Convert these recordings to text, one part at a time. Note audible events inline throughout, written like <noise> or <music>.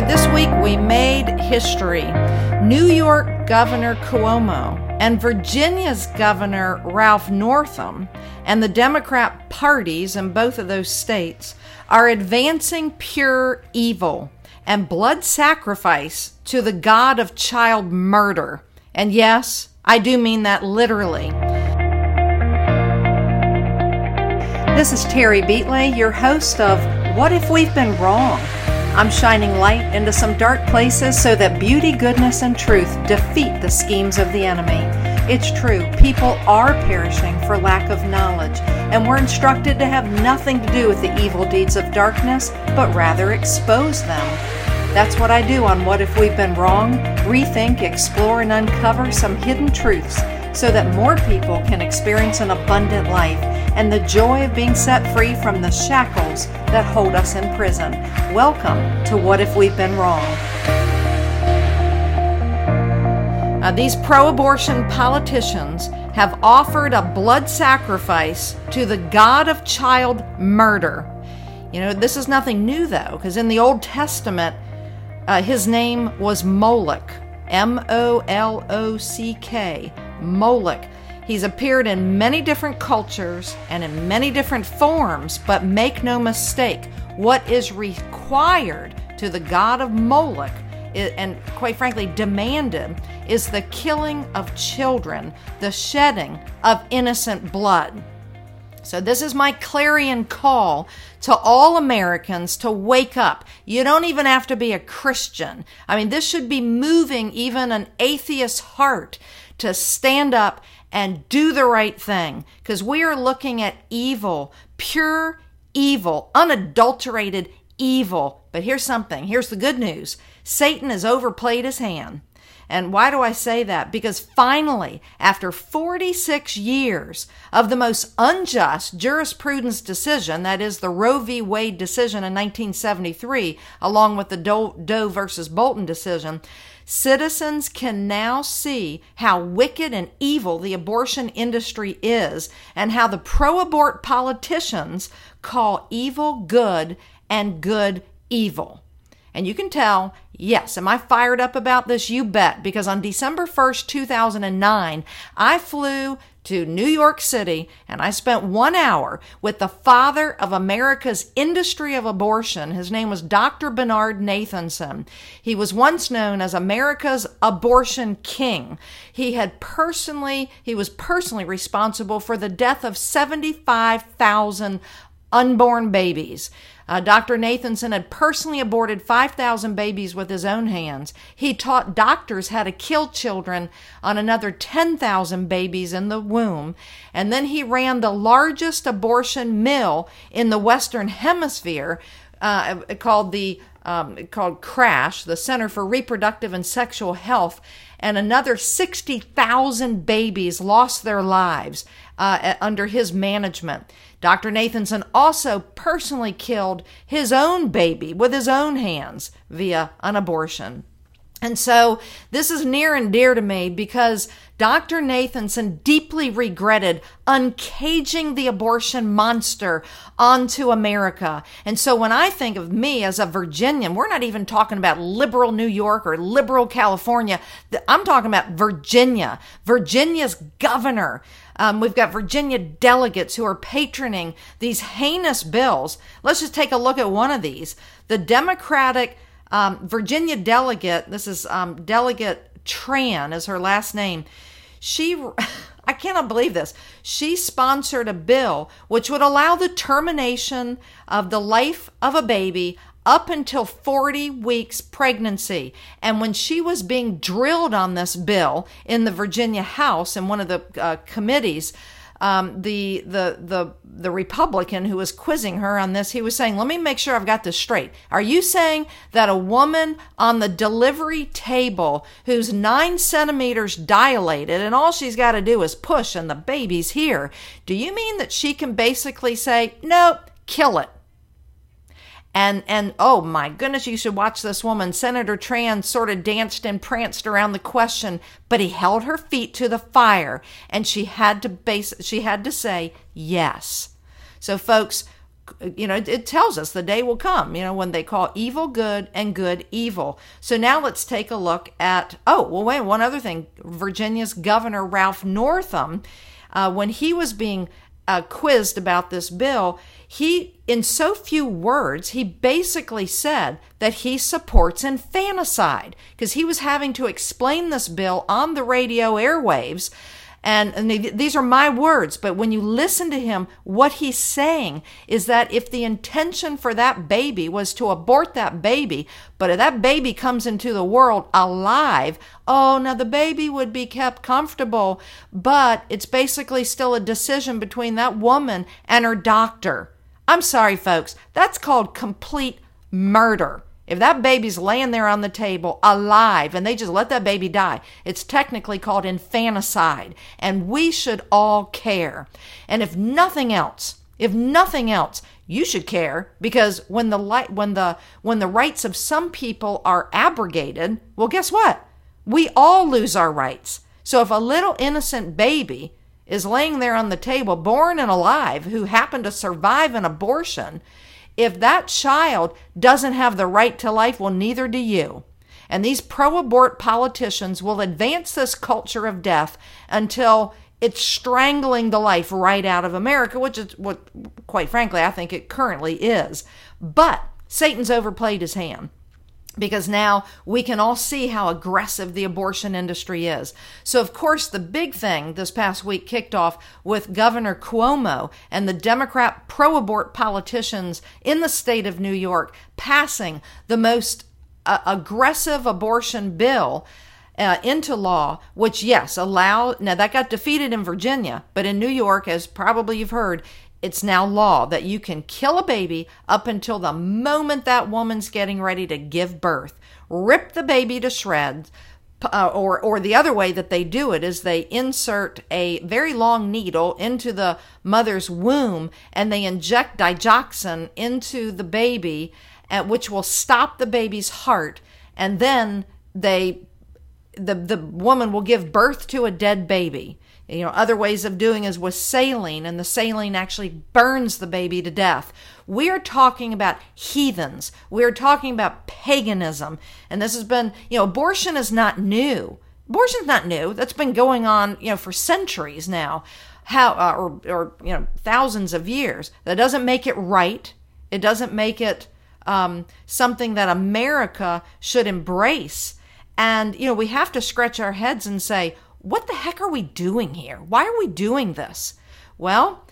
right, this week we made history. New York Governor Cuomo and Virginia's Governor Ralph Northam and the Democrat parties in both of those states are advancing pure evil and blood sacrifice to the god of child murder. And yes, I do mean that literally. This is Terry Beatley, your host of What If We've Been Wrong? I'm shining light into some dark places so that beauty, goodness, and truth defeat the schemes of the enemy. It's true, people are perishing for lack of knowledge, and we're instructed to have nothing to do with the evil deeds of darkness, but rather expose them. That's what I do on What If We've Been Wrong rethink, explore, and uncover some hidden truths so that more people can experience an abundant life and the joy of being set free from the shackles that hold us in prison. Welcome to What If We've Been Wrong? These pro abortion politicians have offered a blood sacrifice to the God of child murder. You know, this is nothing new though, because in the Old Testament, uh, his name was Moloch. M O L O C K. Moloch. He's appeared in many different cultures and in many different forms, but make no mistake, what is required to the god of Moloch, and quite frankly demanded, is the killing of children, the shedding of innocent blood. So, this is my clarion call to all Americans to wake up. You don't even have to be a Christian. I mean, this should be moving even an atheist heart to stand up and do the right thing because we are looking at evil, pure evil, unadulterated evil. But here's something here's the good news Satan has overplayed his hand. And why do I say that? Because finally, after 46 years of the most unjust jurisprudence decision, that is the Roe v. Wade decision in 1973, along with the Doe, Doe versus Bolton decision, Citizens can now see how wicked and evil the abortion industry is and how the pro abort politicians call evil good and good evil. And you can tell, yes, am I fired up about this? You bet. Because on December 1st, 2009, I flew to New York City and I spent one hour with the father of America's industry of abortion. His name was Dr. Bernard Nathanson. He was once known as America's abortion king. He had personally, he was personally responsible for the death of 75,000 unborn babies. Uh, Dr. Nathanson had personally aborted 5,000 babies with his own hands. He taught doctors how to kill children on another 10,000 babies in the womb. And then he ran the largest abortion mill in the Western Hemisphere uh, called the um, called CRASH, the Center for Reproductive and Sexual Health, and another 60,000 babies lost their lives uh, under his management. Dr. Nathanson also personally killed his own baby with his own hands via an abortion. And so this is near and dear to me because Dr. Nathanson deeply regretted uncaging the abortion monster onto America. And so when I think of me as a Virginian, we're not even talking about liberal New York or liberal California. I'm talking about Virginia, Virginia's governor. Um, we've got Virginia delegates who are patroning these heinous bills. Let's just take a look at one of these. The Democratic um, Virginia delegate, this is um, Delegate Tran, is her last name. She, <laughs> I cannot believe this. She sponsored a bill which would allow the termination of the life of a baby up until 40 weeks pregnancy. And when she was being drilled on this bill in the Virginia House in one of the uh, committees, um, the the the the Republican who was quizzing her on this, he was saying, "Let me make sure I've got this straight. Are you saying that a woman on the delivery table who's nine centimeters dilated and all she's got to do is push and the baby's here? Do you mean that she can basically say, no, kill it? And and oh my goodness you should watch this woman senator tran sort of danced and pranced around the question but he held her feet to the fire and she had to base she had to say yes so folks you know, it tells us the day will come, you know, when they call evil good and good evil. So now let's take a look at, oh, well, wait, one other thing. Virginia's Governor Ralph Northam, uh, when he was being uh, quizzed about this bill, he, in so few words, he basically said that he supports infanticide because he was having to explain this bill on the radio airwaves and, and these are my words, but when you listen to him, what he's saying is that if the intention for that baby was to abort that baby, but if that baby comes into the world alive, oh, now the baby would be kept comfortable, but it's basically still a decision between that woman and her doctor. I'm sorry, folks, that's called complete murder. If that baby's laying there on the table alive and they just let that baby die, it's technically called infanticide. And we should all care. And if nothing else, if nothing else, you should care because when the light when the when the rights of some people are abrogated, well guess what? We all lose our rights. So if a little innocent baby is laying there on the table, born and alive, who happened to survive an abortion, if that child doesn't have the right to life, well, neither do you. And these pro abort politicians will advance this culture of death until it's strangling the life right out of America, which is what, quite frankly, I think it currently is. But Satan's overplayed his hand because now we can all see how aggressive the abortion industry is. So, of course, the big thing this past week kicked off with Governor Cuomo and the Democrat pro abort politicians in the state of New York passing the most uh, aggressive abortion bill. Uh, into law, which yes, allow now that got defeated in Virginia, but in New York, as probably you've heard, it's now law that you can kill a baby up until the moment that woman's getting ready to give birth. Rip the baby to shreds. Uh, or, or the other way that they do it is they insert a very long needle into the mother's womb and they inject digoxin into the baby, uh, which will stop the baby's heart. And then they, the, the woman will give birth to a dead baby. You know, other ways of doing is with saline, and the saline actually burns the baby to death. We're talking about heathens. We're talking about paganism. And this has been, you know, abortion is not new. Abortion's not new. That's been going on, you know, for centuries now. How, uh, or, or, you know, thousands of years. That doesn't make it right. It doesn't make it um, something that America should embrace. And, you know, we have to scratch our heads and say, what the heck are we doing here? Why are we doing this? Well,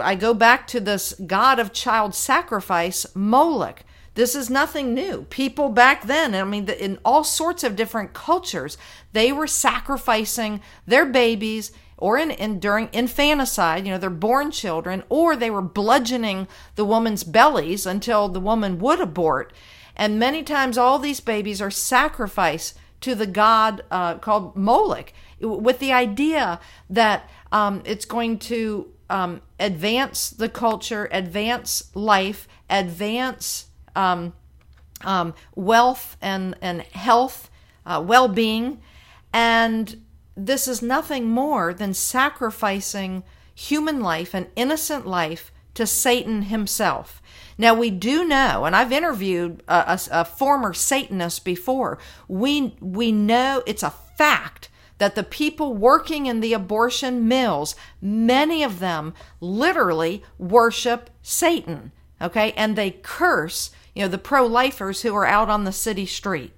I go back to this god of child sacrifice, Moloch. This is nothing new. People back then, I mean, in all sorts of different cultures, they were sacrificing their babies or in, in during infanticide, you know, their born children, or they were bludgeoning the woman's bellies until the woman would abort. And many times, all these babies are sacrificed to the god uh, called Moloch, with the idea that um, it's going to um, advance the culture, advance life, advance um, um wealth and, and health, uh, well being. And this is nothing more than sacrificing human life, and innocent life, to Satan himself. Now, we do know, and I've interviewed a, a, a former Satanist before, we, we know it's a fact that the people working in the abortion mills, many of them literally worship Satan, okay? And they curse, you know, the pro lifers who are out on the city street.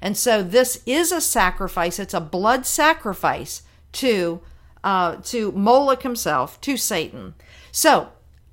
And so this is a sacrifice, it's a blood sacrifice to uh, to Moloch himself, to Satan. So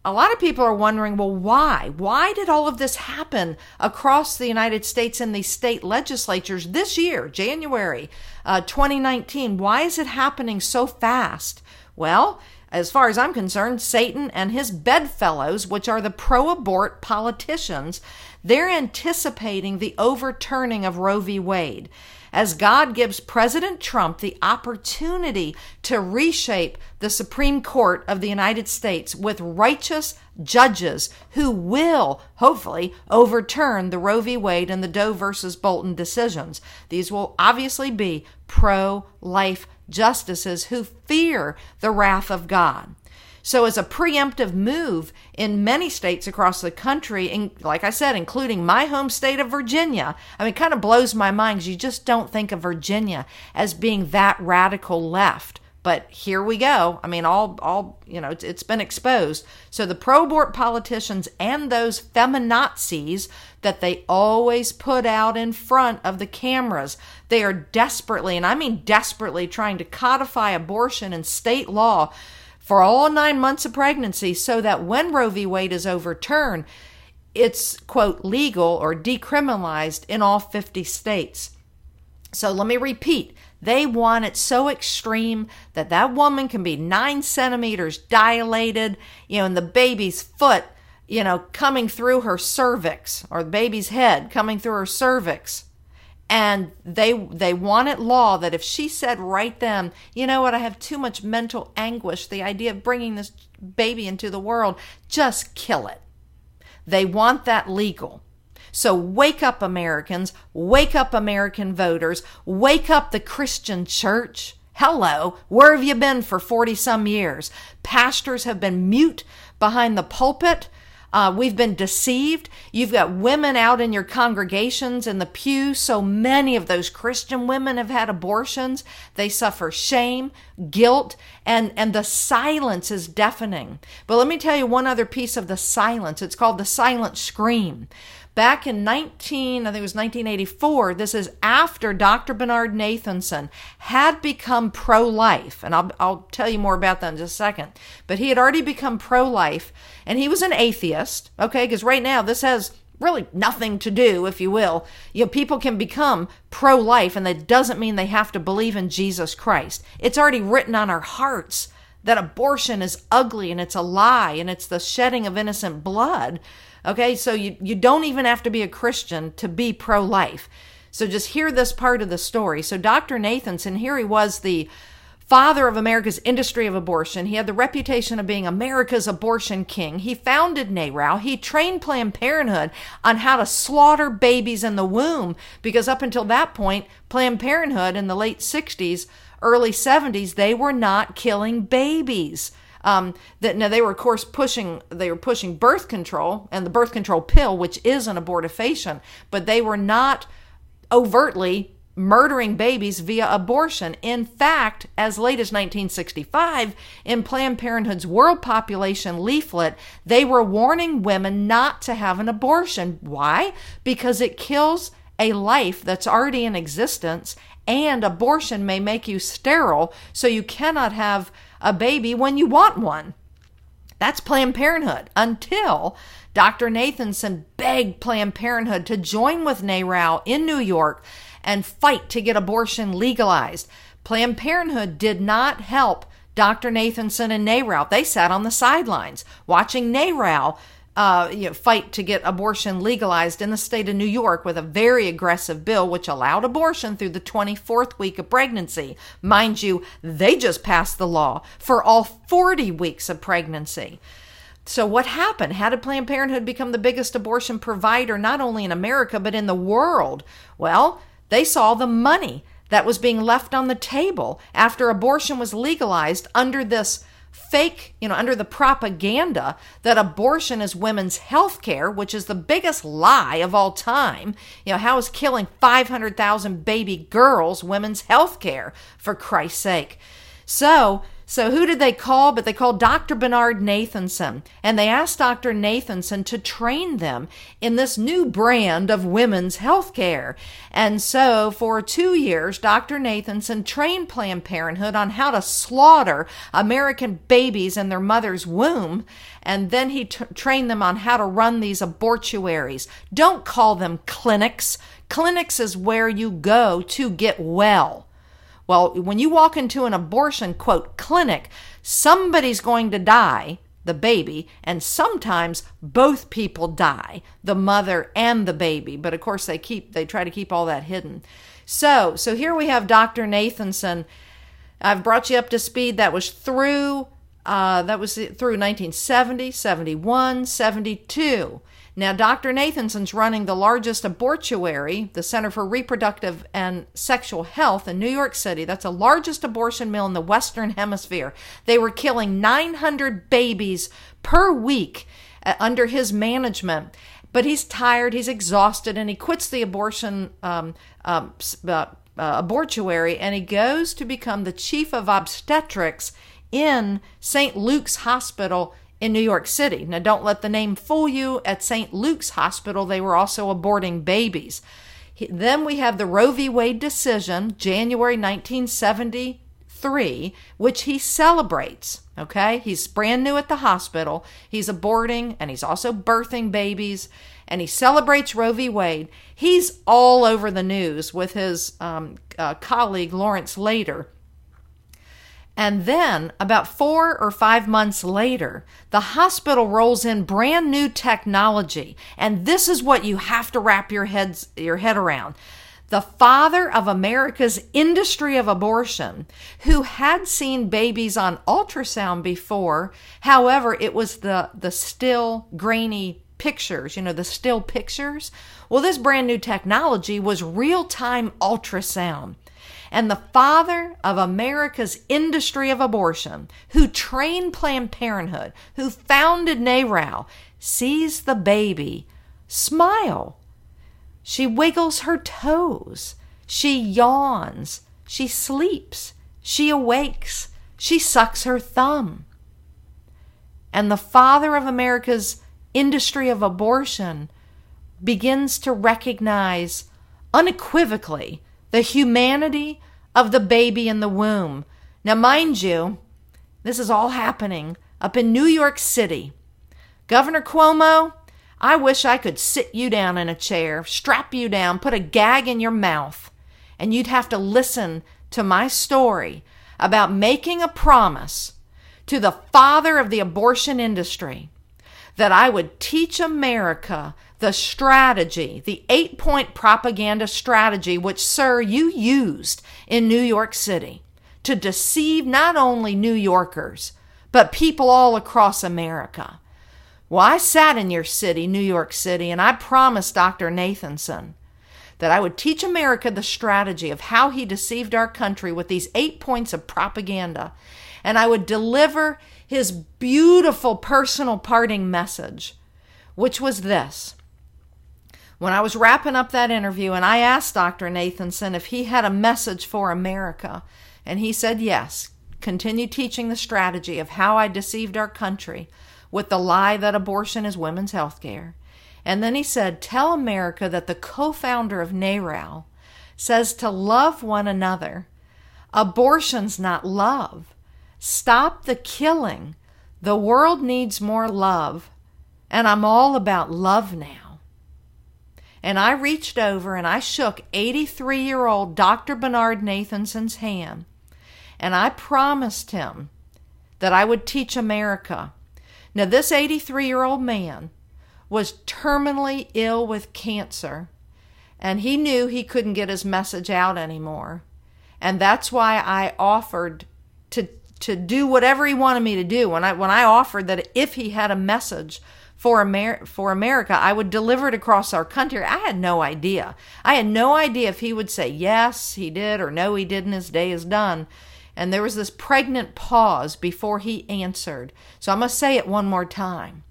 a lot of people are wondering well, why? Why did all of this happen across the United States in these state legislatures this year, January uh, 2019? Why is it happening so fast? Well, as far as I'm concerned, Satan and his bedfellows, which are the pro abort politicians, they're anticipating the overturning of Roe v. Wade as God gives President Trump the opportunity to reshape the Supreme Court of the United States with righteous judges who will, hopefully, overturn the Roe v. Wade and the Doe versus Bolton decisions. These will obviously be pro life justices who fear the wrath of God. So, as a preemptive move in many states across the country, and like I said, including my home state of Virginia, I mean, kind of blows my mind because you just don't think of Virginia as being that radical left. But here we go. I mean, all, all you know, it's, it's been exposed. So the pro-abort politicians and those feminazis that they always put out in front of the cameras, they are desperately, and I mean desperately, trying to codify abortion in state law for all nine months of pregnancy so that when Roe v. Wade is overturned, it's, quote, legal or decriminalized in all 50 states. So let me repeat they want it so extreme that that woman can be nine centimeters dilated, you know, and the baby's foot, you know, coming through her cervix or the baby's head coming through her cervix. And they they want it law that if she said right then, you know what, I have too much mental anguish, the idea of bringing this baby into the world, just kill it. They want that legal. So wake up, Americans. Wake up, American voters. Wake up, the Christian church. Hello, where have you been for 40 some years? Pastors have been mute behind the pulpit. Uh, we've been deceived. You've got women out in your congregations in the pew. So many of those Christian women have had abortions. They suffer shame, guilt, and, and the silence is deafening. But let me tell you one other piece of the silence. It's called the silent scream. Back in 19, I think it was 1984, this is after Dr. Bernard Nathanson had become pro life. And I'll, I'll tell you more about that in just a second. But he had already become pro life and he was an atheist, okay? Because right now this has really nothing to do, if you will. You know, people can become pro life, and that doesn't mean they have to believe in Jesus Christ. It's already written on our hearts that abortion is ugly and it's a lie and it's the shedding of innocent blood. Okay, so you, you don't even have to be a Christian to be pro life. So just hear this part of the story. So Dr. Nathanson, here he was the father of America's industry of abortion. He had the reputation of being America's abortion king. He founded NARAL. He trained Planned Parenthood on how to slaughter babies in the womb because up until that point, Planned Parenthood in the late 60s, early 70s, they were not killing babies. Um, that now they were of course pushing they were pushing birth control and the birth control pill, which is an abortifacient, but they were not overtly murdering babies via abortion. In fact, as late as 1965, in Planned Parenthood's World Population leaflet, they were warning women not to have an abortion. Why? Because it kills a life that's already in existence, and abortion may make you sterile, so you cannot have a baby when you want one. That's Planned Parenthood until Dr. Nathanson begged Planned Parenthood to join with NARAL in New York and fight to get abortion legalized. Planned Parenthood did not help Dr. Nathanson and NARAL. They sat on the sidelines watching NARAL uh, you know, fight to get abortion legalized in the state of New York with a very aggressive bill which allowed abortion through the 24th week of pregnancy. Mind you, they just passed the law for all 40 weeks of pregnancy. So, what happened? How did Planned Parenthood become the biggest abortion provider, not only in America, but in the world? Well, they saw the money that was being left on the table after abortion was legalized under this fake, you know, under the propaganda that abortion is women's health care, which is the biggest lie of all time. You know, how is killing 500,000 baby girls women's health care, for Christ's sake? So, so who did they call? But they called Dr. Bernard Nathanson. And they asked Dr. Nathanson to train them in this new brand of women's health care. And so for two years, Dr. Nathanson trained Planned Parenthood on how to slaughter American babies in their mother's womb. And then he t- trained them on how to run these abortuaries. Don't call them clinics. Clinics is where you go to get well. Well, when you walk into an abortion, quote, clinic, somebody's going to die, the baby, and sometimes both people die, the mother and the baby. But of course, they keep, they try to keep all that hidden. So, so here we have Dr. Nathanson. I've brought you up to speed. That was through Uh, that was through 1970, 71, 72. Now, Dr. Nathanson's running the largest abortuary, the Center for Reproductive and Sexual Health in New York City. That's the largest abortion mill in the Western Hemisphere. They were killing 900 babies per week uh, under his management. But he's tired, he's exhausted, and he quits the abortion um, um, uh, uh, abortuary and he goes to become the chief of obstetrics in St. Luke's Hospital in New York City. Now, don't let the name fool you. At St. Luke's Hospital, they were also aborting babies. Then we have the Roe v. Wade decision, January 1973, which he celebrates. Okay, he's brand new at the hospital. He's aborting and he's also birthing babies and he celebrates Roe v. Wade. He's all over the news with his um, uh, colleague Lawrence Lader. And then, about four or five months later, the hospital rolls in brand new technology. And this is what you have to wrap your, heads, your head around. The father of America's industry of abortion, who had seen babies on ultrasound before, however, it was the, the still, grainy pictures, you know, the still pictures. Well, this brand new technology was real time ultrasound. And the father of America's industry of abortion, who trained Planned Parenthood, who founded NARAL, sees the baby smile. She wiggles her toes. She yawns. She sleeps. She awakes. She sucks her thumb. And the father of America's industry of abortion begins to recognize unequivocally the humanity of the baby in the womb. Now, mind you, this is all happening up in New York City. Governor Cuomo, I wish I could sit you down in a chair, strap you down, put a gag in your mouth, and you'd have to listen to my story about making a promise to the father of the abortion industry that I would teach America the strategy, the eight point propaganda strategy, which, sir, you used in New York City to deceive not only New Yorkers, but people all across America. Well, I sat in your city, New York City, and I promised Dr. Nathanson that I would teach America the strategy of how he deceived our country with these eight points of propaganda. And I would deliver his beautiful personal parting message, which was this when I was wrapping up that interview and I asked Dr. Nathanson if he had a message for America, and he said yes, continue teaching the strategy of how I deceived our country with the lie that abortion is women's health care. And then he said, Tell America that the co founder of NARAL says to love one another. Abortion's not love. Stop the killing. The world needs more love. And I'm all about love now. And I reached over and I shook 83 year old Dr. Bernard Nathanson's hand. And I promised him that I would teach America. Now, this 83 year old man was terminally ill with cancer, and he knew he couldn't get his message out anymore. And that's why I offered to, to do whatever he wanted me to do. When I, when I offered that if he had a message for Amer- for America, I would deliver it across our country. I had no idea. I had no idea if he would say yes, he did, or no, he didn't. His day is done. And there was this pregnant pause before he answered. So I must say it one more time,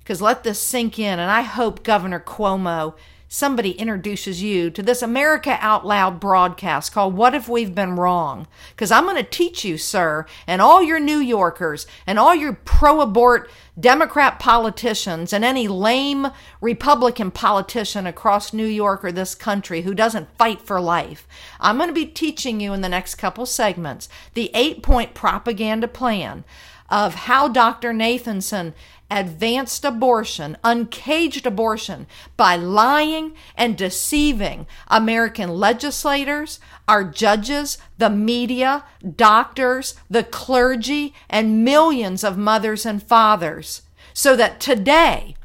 because let this sink in. And I hope Governor Cuomo somebody introduces you to this America Out Loud broadcast called What If We've Been Wrong? Because I'm going to teach you, sir, and all your New Yorkers and all your pro abort Democrat politicians and any lame Republican politician across New York or this country who doesn't fight for life. I'm going to be teaching you in the next couple segments the eight point propaganda plan of how Dr. Nathanson advanced abortion, uncaged abortion by lying and deceiving American legislators, our judges, the media, doctors, the clergy, and millions of mothers and fathers. So that today,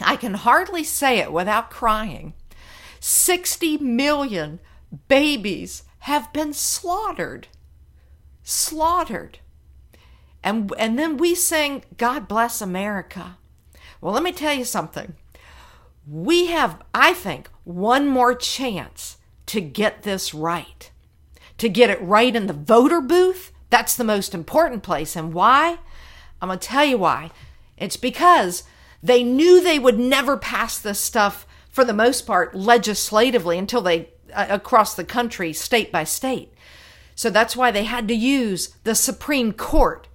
I can hardly say it without crying, 60 million babies have been slaughtered. Slaughtered And, and then we sing, God bless America. Well, let me tell you something. We have, I think, one more chance to get this right. To get it right in the voter booth, that's the most important place. And why? I'm going to tell you why. It's because they knew they would never pass this stuff, for the most part, legislatively until they, uh, across the country, state by state. So that's why they had to use the Supreme Court.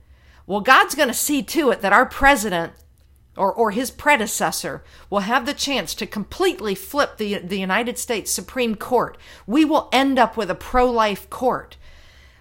Well, God's going to see to it that our president or, or his predecessor will have the chance to completely flip the, the United States Supreme Court. We will end up with a pro life court.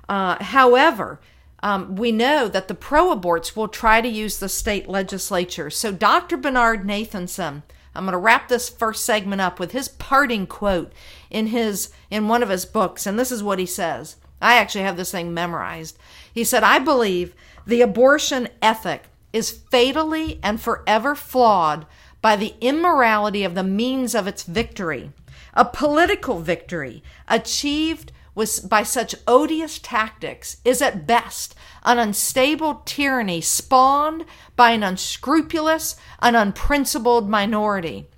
Uh, however, um, we know that the pro aborts will try to use the state legislature. So, Dr. Bernard Nathanson, I'm going to wrap this first segment up with his parting quote in his in one of his books, and this is what he says. I actually have this thing memorized. He said, "I believe the abortion ethic is fatally and forever flawed by the immorality of the means of its victory. A political victory achieved with, by such odious tactics is at best an unstable tyranny spawned by an unscrupulous, an unprincipled minority.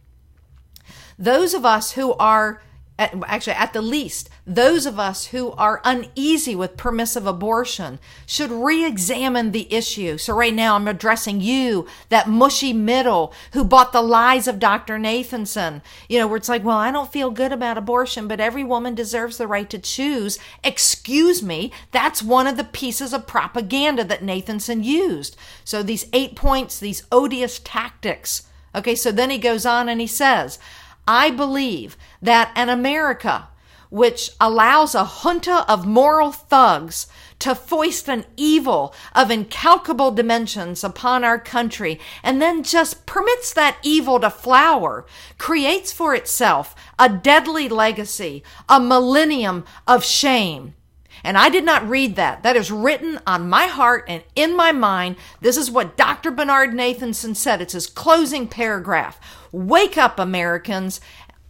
Those of us who are actually at the least those of us who are uneasy with permissive abortion should re-examine the issue. So right now i'm addressing you that mushy middle who bought the lies of dr nathanson. You know where it's like well i don't feel good about abortion but every woman deserves the right to choose. Excuse me that's one of the pieces of propaganda that nathanson used. So these eight points these odious tactics. Okay so then he goes on and he says I believe that an America which allows a junta of moral thugs to foist an evil of incalculable dimensions upon our country and then just permits that evil to flower, creates for itself a deadly legacy, a millennium of shame. And I did not read that. That is written on my heart and in my mind. This is what Dr. Bernard Nathanson said. It's his closing paragraph. Wake up, Americans.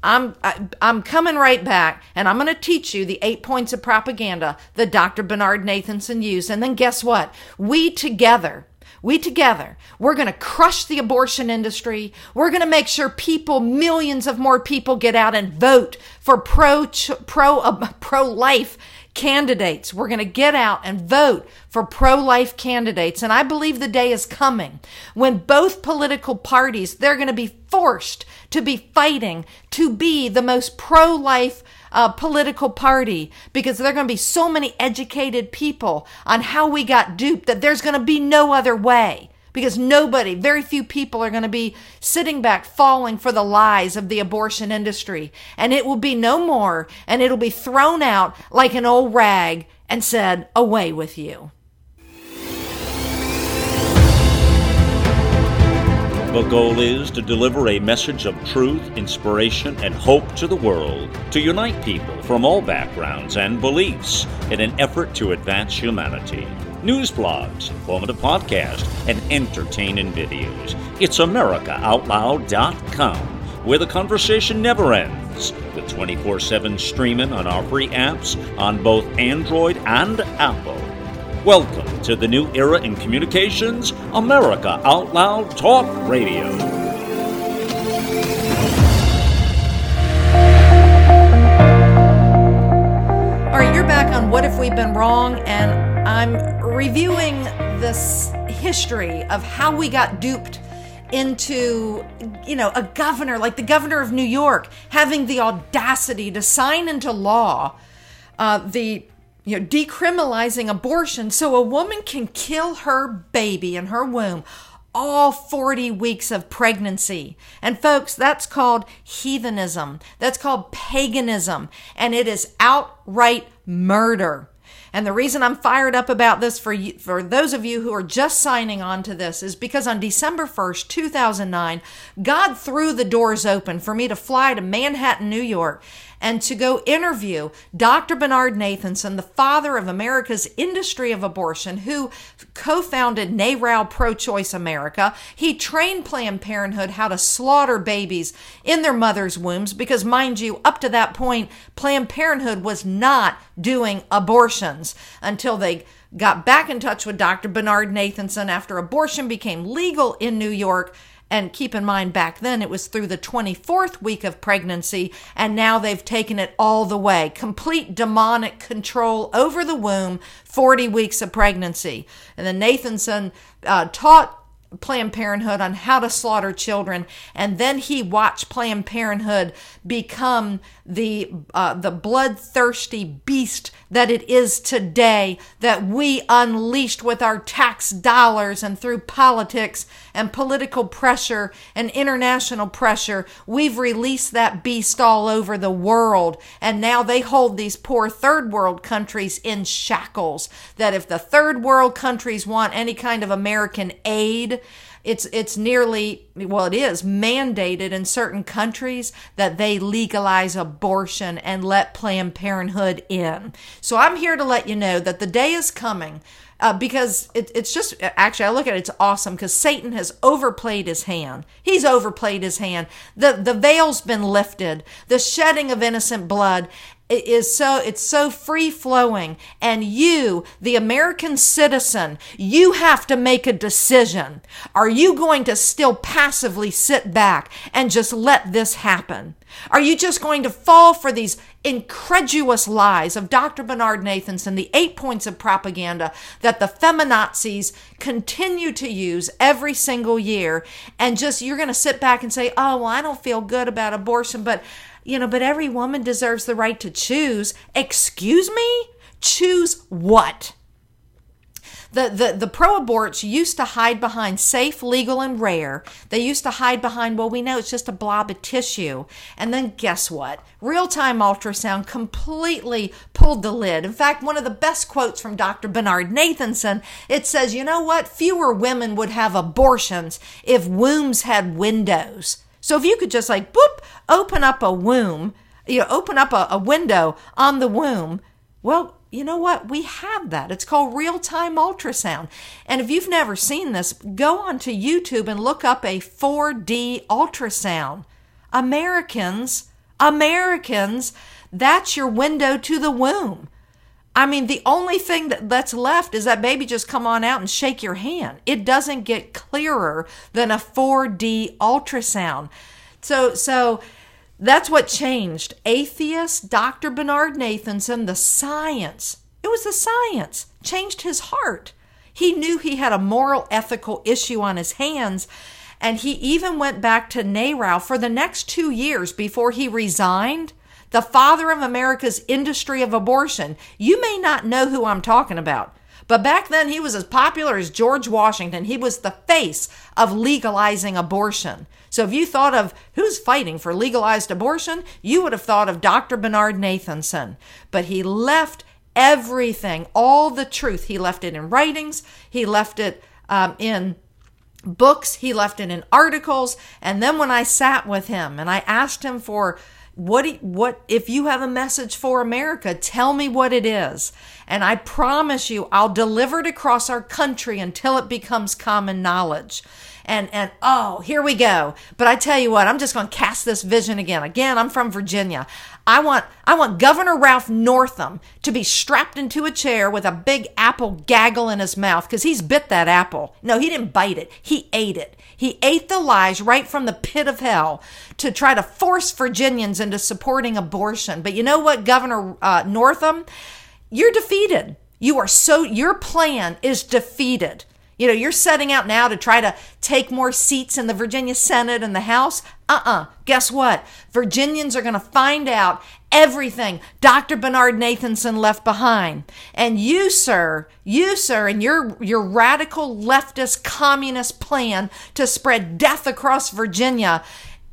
I'm I, am i am coming right back and I'm going to teach you the 8 points of propaganda that Dr. Bernard Nathanson used and then guess what? We together we together, we're going to crush the abortion industry. We're going to make sure people, millions of more people get out and vote for pro pro pro life candidates. We're going to get out and vote for pro life candidates. And I believe the day is coming when both political parties, they're going to be forced to be fighting to be the most pro life uh, political party because there are going to be so many educated people on how we got duped that there's going to be no other way because nobody, very few people are going to be sitting back falling for the lies of the abortion industry. And it will be no more, and it'll be thrown out like an old rag and said, Away with you. The goal is to deliver a message of truth, inspiration, and hope to the world, to unite people from all backgrounds and beliefs in an effort to advance humanity news blogs, informative podcasts, and entertaining videos. It's AmericaOutloud.com, where the conversation never ends, with 24 7 streaming on our free apps on both Android and Apple. Welcome to the new era in communications, America Out Loud Talk Radio. All right, you're back on What If We've Been Wrong, and I'm reviewing this history of how we got duped into, you know, a governor like the governor of New York having the audacity to sign into law uh, the you know, decriminalizing abortion so a woman can kill her baby in her womb all 40 weeks of pregnancy. And folks, that's called heathenism. That's called paganism. And it is outright murder. And the reason I'm fired up about this for you, for those of you who are just signing on to this is because on December 1st, 2009, God threw the doors open for me to fly to Manhattan, New York and to go interview Dr. Bernard Nathanson, the father of America's industry of abortion, who co founded NARAL Pro Choice America. He trained Planned Parenthood how to slaughter babies in their mother's wombs because, mind you, up to that point, Planned Parenthood was not doing abortions until they got back in touch with Dr. Bernard Nathanson after abortion became legal in New York. And keep in mind, back then it was through the 24th week of pregnancy, and now they've taken it all the way. Complete demonic control over the womb, 40 weeks of pregnancy. And then Nathanson uh, taught Planned Parenthood on how to slaughter children, and then he watched Planned Parenthood become the uh, the bloodthirsty beast that it is today. That we unleashed with our tax dollars and through politics and political pressure and international pressure, we've released that beast all over the world, and now they hold these poor third world countries in shackles. That if the third world countries want any kind of American aid it's it's nearly well it is mandated in certain countries that they legalize abortion and let Planned Parenthood in. So I'm here to let you know that the day is coming uh, because it, it's just actually I look at it, it's awesome because Satan has overplayed his hand. He's overplayed his hand. The the veil's been lifted. The shedding of innocent blood, it is so it's so free flowing and you the american citizen you have to make a decision. Are you going to still passively sit back and just let this happen? Are you just going to fall for these incredulous lies of Dr. Bernard Nathanson, the eight points of propaganda that the feminazis continue to use every single year, and just you're going to sit back and say, oh, well, I don't feel good about abortion, but you know, but every woman deserves the right to choose. Excuse me? Choose what? The, the, the pro aborts used to hide behind safe, legal, and rare. They used to hide behind, well, we know it's just a blob of tissue. And then guess what? Real time ultrasound completely pulled the lid. In fact, one of the best quotes from Dr. Bernard Nathanson, it says, you know what? Fewer women would have abortions if wombs had windows. So if you could just like boop, open up a womb, you know, open up a, a window on the womb, well, you know what? We have that. It's called real time ultrasound. And if you've never seen this, go onto YouTube and look up a 4D ultrasound. Americans, Americans, that's your window to the womb. I mean, the only thing that, that's left is that baby just come on out and shake your hand. It doesn't get clearer than a 4D ultrasound. So, so that's what changed. Atheist Dr. Bernard Nathanson, the science, it was the science, changed his heart. He knew he had a moral, ethical issue on his hands. And he even went back to NARAL for the next two years before he resigned the father of America's industry of abortion. You may not know who I'm talking about. But back then, he was as popular as George Washington. He was the face of legalizing abortion. So if you thought of who's fighting for legalized abortion, you would have thought of Dr. Bernard Nathanson. But he left everything, all the truth. He left it in writings, he left it um, in books, he left it in articles. And then when I sat with him and I asked him for what what if you have a message for America tell me what it is. And I promise you I'll deliver it across our country until it becomes common knowledge. And and oh here we go. But I tell you what I'm just going to cast this vision again. Again I'm from Virginia I want I want Governor Ralph Northam to be strapped into a chair with a big apple gaggle in his mouth cuz he's bit that apple no he didn't bite it he ate it he ate the lies right from the pit of hell to try to force Virginians into supporting abortion. But you know what, Governor uh, Northam? You're defeated. You are so, your plan is defeated. You know, you're setting out now to try to take more seats in the Virginia Senate and the House. Uh uh-uh. uh Guess what? Virginians are going to find out everything Dr. Bernard Nathanson left behind. And you, sir, you, sir, and your, your radical leftist communist plan to spread death across Virginia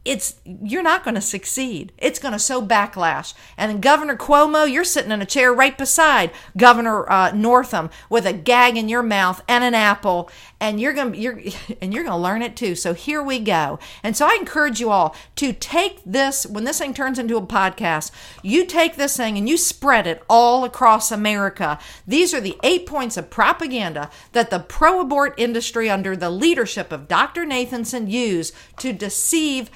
it's you're not going to succeed. It's going to sow backlash. And Governor Cuomo, you're sitting in a chair right beside Governor uh, Northam with a gag in your mouth and an apple, and you're going to you're <laughs> and you're going to learn it too. So here we go. And so I encourage you all to take this when this thing turns into a podcast. You take this thing and you spread it all across America. These are the eight points of propaganda that the pro-abort industry under the leadership of Dr. Nathanson use to deceive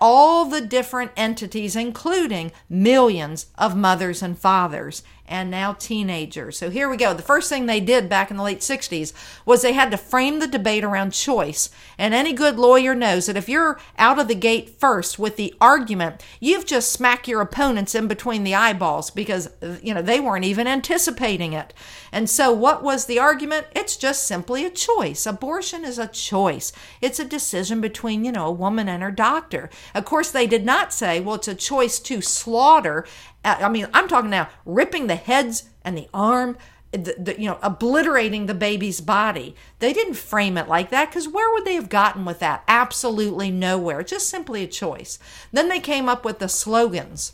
all the different entities, including millions of mothers and fathers. And now teenagers. So here we go. The first thing they did back in the late 60s was they had to frame the debate around choice. And any good lawyer knows that if you're out of the gate first with the argument, you've just smacked your opponents in between the eyeballs because you know they weren't even anticipating it. And so what was the argument? It's just simply a choice. Abortion is a choice. It's a decision between, you know, a woman and her doctor. Of course they did not say, well, it's a choice to slaughter I mean, I'm talking now ripping the heads and the arm, the, the, you know, obliterating the baby's body. They didn't frame it like that because where would they have gotten with that? Absolutely nowhere. Just simply a choice. Then they came up with the slogans.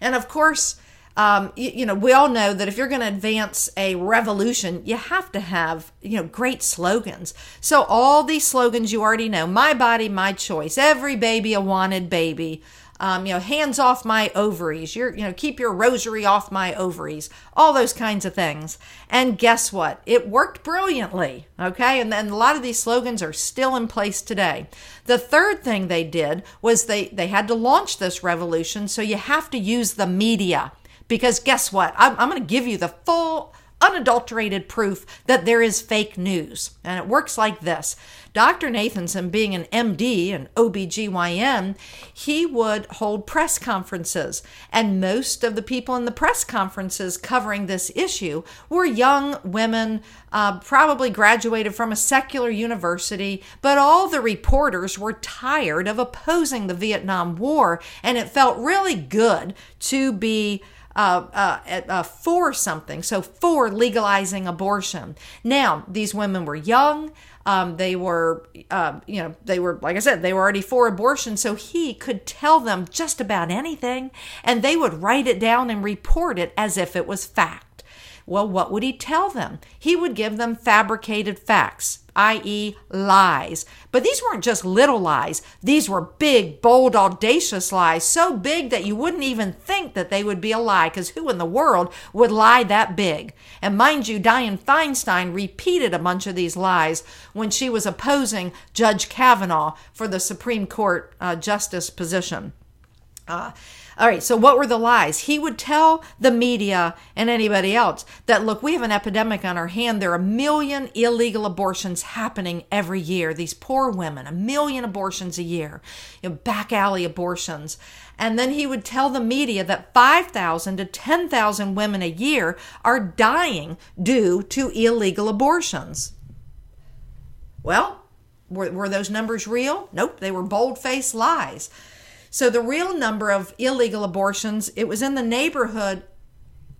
And of course, um, you, you, know, we all know that if you're going to advance a revolution, you have to have, you know, great slogans. So all these slogans you already know my body, my choice, every baby a wanted baby, um, you know, hands off my ovaries. You know, keep your rosary off my ovaries. All those kinds of things. And guess what? It worked brilliantly. Okay. And then a lot of these slogans are still in place today. The third thing they did was they, they had to launch this revolution. So you have to use the media because guess what? I'm, I'm going to give you the full unadulterated proof that there is fake news. And it works like this Dr. Nathanson, being an MD and OBGYN, he would hold press conferences. And most of the people in the press conferences covering this issue were young women, uh, probably graduated from a secular university, but all the reporters were tired of opposing the Vietnam War. And it felt really good to be uh, uh, uh, for something. So for legalizing abortion. Now, these women were young. Um, they were, uh, you know, they were, like I said, they were already for abortion. So he could tell them just about anything and they would write it down and report it as if it was fact. Well, what would he tell them? He would give them fabricated facts, i.e., lies. But these weren't just little lies, these were big, bold, audacious lies, so big that you wouldn't even think that they would be a lie, because who in the world would lie that big? And mind you, Dianne Feinstein repeated a bunch of these lies when she was opposing Judge Kavanaugh for the Supreme Court uh, justice position. Uh, all right, so what were the lies? He would tell the media and anybody else that, look, we have an epidemic on our hand. There are a million illegal abortions happening every year. These poor women, a million abortions a year, you know, back alley abortions. And then he would tell the media that 5,000 to 10,000 women a year are dying due to illegal abortions. Well, were, were those numbers real? Nope, they were bold faced lies. So the real number of illegal abortions, it was in the neighborhood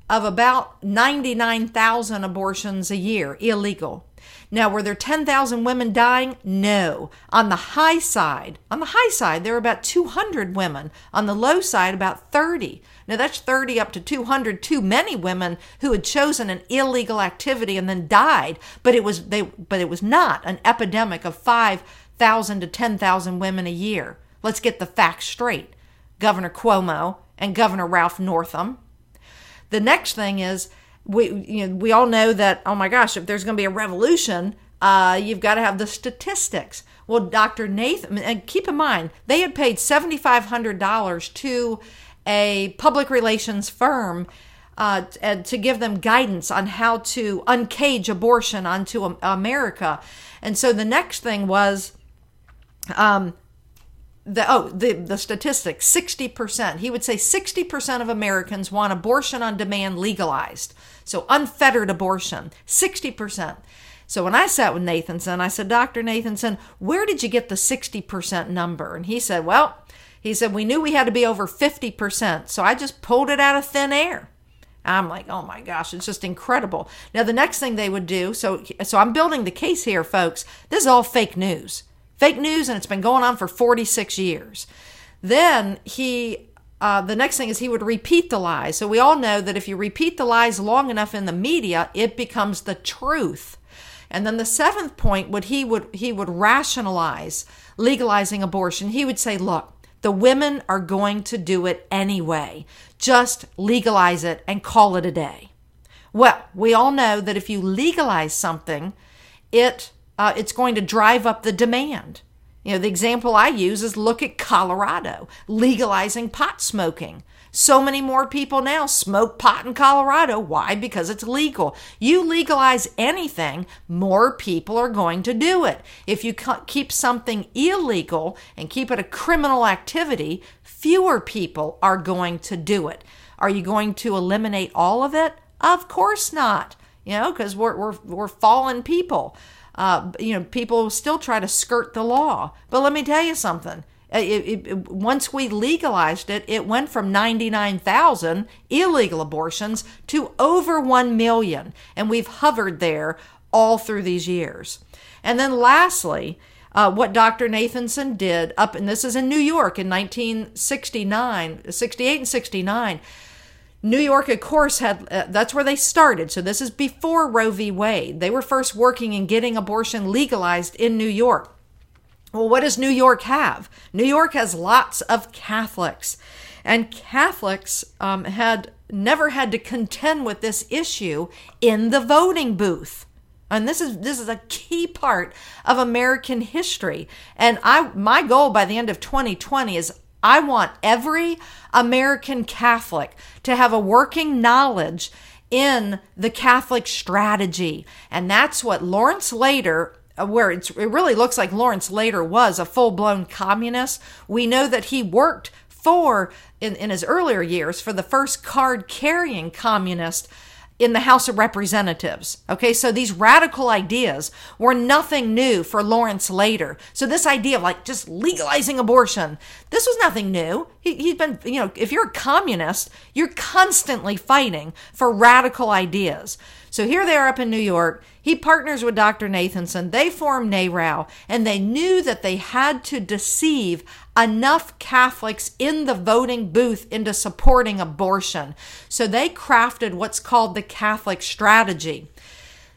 of about 99,000 abortions a year, illegal. Now, were there 10,000 women dying? No. On the high side, on the high side, there were about 200 women. On the low side, about 30. Now, that's 30 up to 200. Too many women who had chosen an illegal activity and then died. But it was they. But it was not an epidemic of 5,000 to 10,000 women a year. Let's get the facts straight. Governor Cuomo and Governor Ralph Northam. The next thing is we you know we all know that oh my gosh if there's going to be a revolution uh, you've got to have the statistics. Well, Dr. Nathan, and keep in mind, they had paid $7,500 to a public relations firm uh, to give them guidance on how to uncage abortion onto America. And so the next thing was um, the oh the the statistics 60% he would say 60% of americans want abortion on demand legalized. So unfettered abortion 60% so when i sat with nathanson i said dr nathanson where did you get the 60% number? And he said well he said we knew we had to be over 50% so i just pulled it out of thin air. I'm like oh my gosh it's just incredible. Now the next thing they would do so so i'm building the case here folks. This is all fake news fake news, and it's been going on for 46 years. Then he, uh, the next thing is he would repeat the lies. So we all know that if you repeat the lies long enough in the media, it becomes the truth. And then the seventh point would he would he would rationalize legalizing abortion. He would say, "Look, the women are going to do it anyway. Just legalize it and call it a day." Well, we all know that if you legalize something, it uh, it's going to drive up the demand. You know, the example I use is look at Colorado legalizing pot smoking. So many more people now smoke pot in Colorado. Why? Because it's legal. You legalize anything, more people are going to do it. If you keep something illegal and keep it a criminal activity, fewer people are going to do it. Are you going to eliminate all of it? Of course not. You know, because we're, we're, we're fallen people. Uh, you know, people still try to skirt the law. But let me tell you something uh, it, it, once we legalized it, it went from 99,000 illegal abortions to over 1 million. And we've hovered there all through these years. And then lastly, uh, what Dr. Nathanson did up, and this is in New York in 1969, 68 and 69. New York, of course, had uh, that's where they started. So this is before Roe v. Wade. They were first working in getting abortion legalized in New York. Well, what does New York have? New York has lots of Catholics, and Catholics um, had never had to contend with this issue in the voting booth. And this is this is a key part of American history. And I my goal by the end of 2020 is I want every American Catholic to have a working knowledge in the Catholic strategy. And that's what Lawrence Lader, uh, where it really looks like Lawrence Lader was a full blown communist. We know that he worked for, in, in his earlier years, for the first card carrying communist in the House of Representatives. Okay, so these radical ideas were nothing new for Lawrence Lader. So this idea of like just legalizing abortion, this was nothing new. He, he's been, you know, if you're a communist, you're constantly fighting for radical ideas. So here they are up in New York. He partners with Dr. Nathanson. They form NARAL, and they knew that they had to deceive enough Catholics in the voting booth into supporting abortion. So they crafted what's called the Catholic strategy.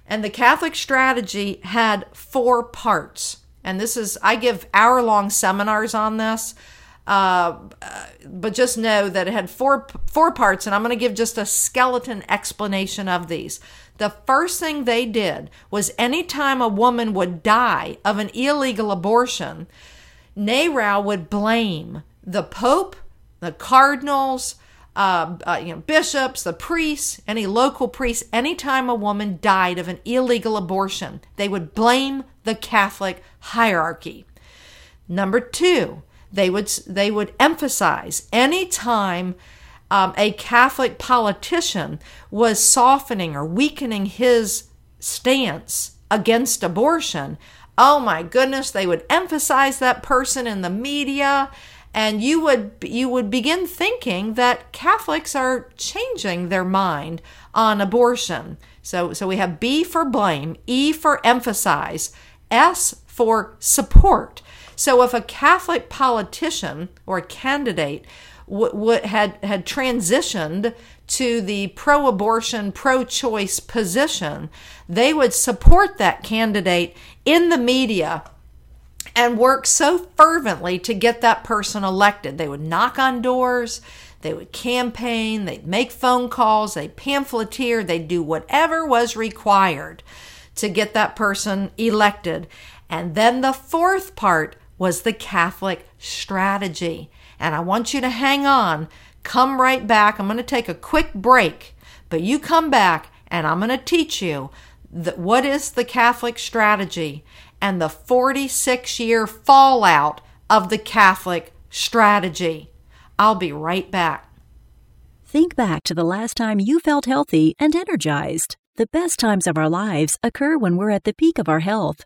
And the Catholic strategy had four parts. And this is, I give hour long seminars on this. Uh, but just know that it had four four parts, and I'm going to give just a skeleton explanation of these. The first thing they did was anytime a woman would die of an illegal abortion, NARAL would blame the Pope, the cardinals, uh, uh, you know, bishops, the priests, any local priests. Anytime a woman died of an illegal abortion, they would blame the Catholic hierarchy. Number two, they would they would emphasize anytime um, a Catholic politician was softening or weakening his stance against abortion, oh my goodness, they would emphasize that person in the media and you would you would begin thinking that Catholics are changing their mind on abortion. So so we have B for blame, E for emphasize, S for support. So if a Catholic politician or candidate what had had transitioned to the pro-abortion, pro-choice position, they would support that candidate in the media and work so fervently to get that person elected. They would knock on doors, they would campaign, they'd make phone calls, they'd pamphleteer, they'd do whatever was required to get that person elected. And then the fourth part was the Catholic strategy. And I want you to hang on. Come right back. I'm going to take a quick break, but you come back and I'm going to teach you that what is the Catholic strategy and the 46 year fallout of the Catholic strategy. I'll be right back. Think back to the last time you felt healthy and energized. The best times of our lives occur when we're at the peak of our health,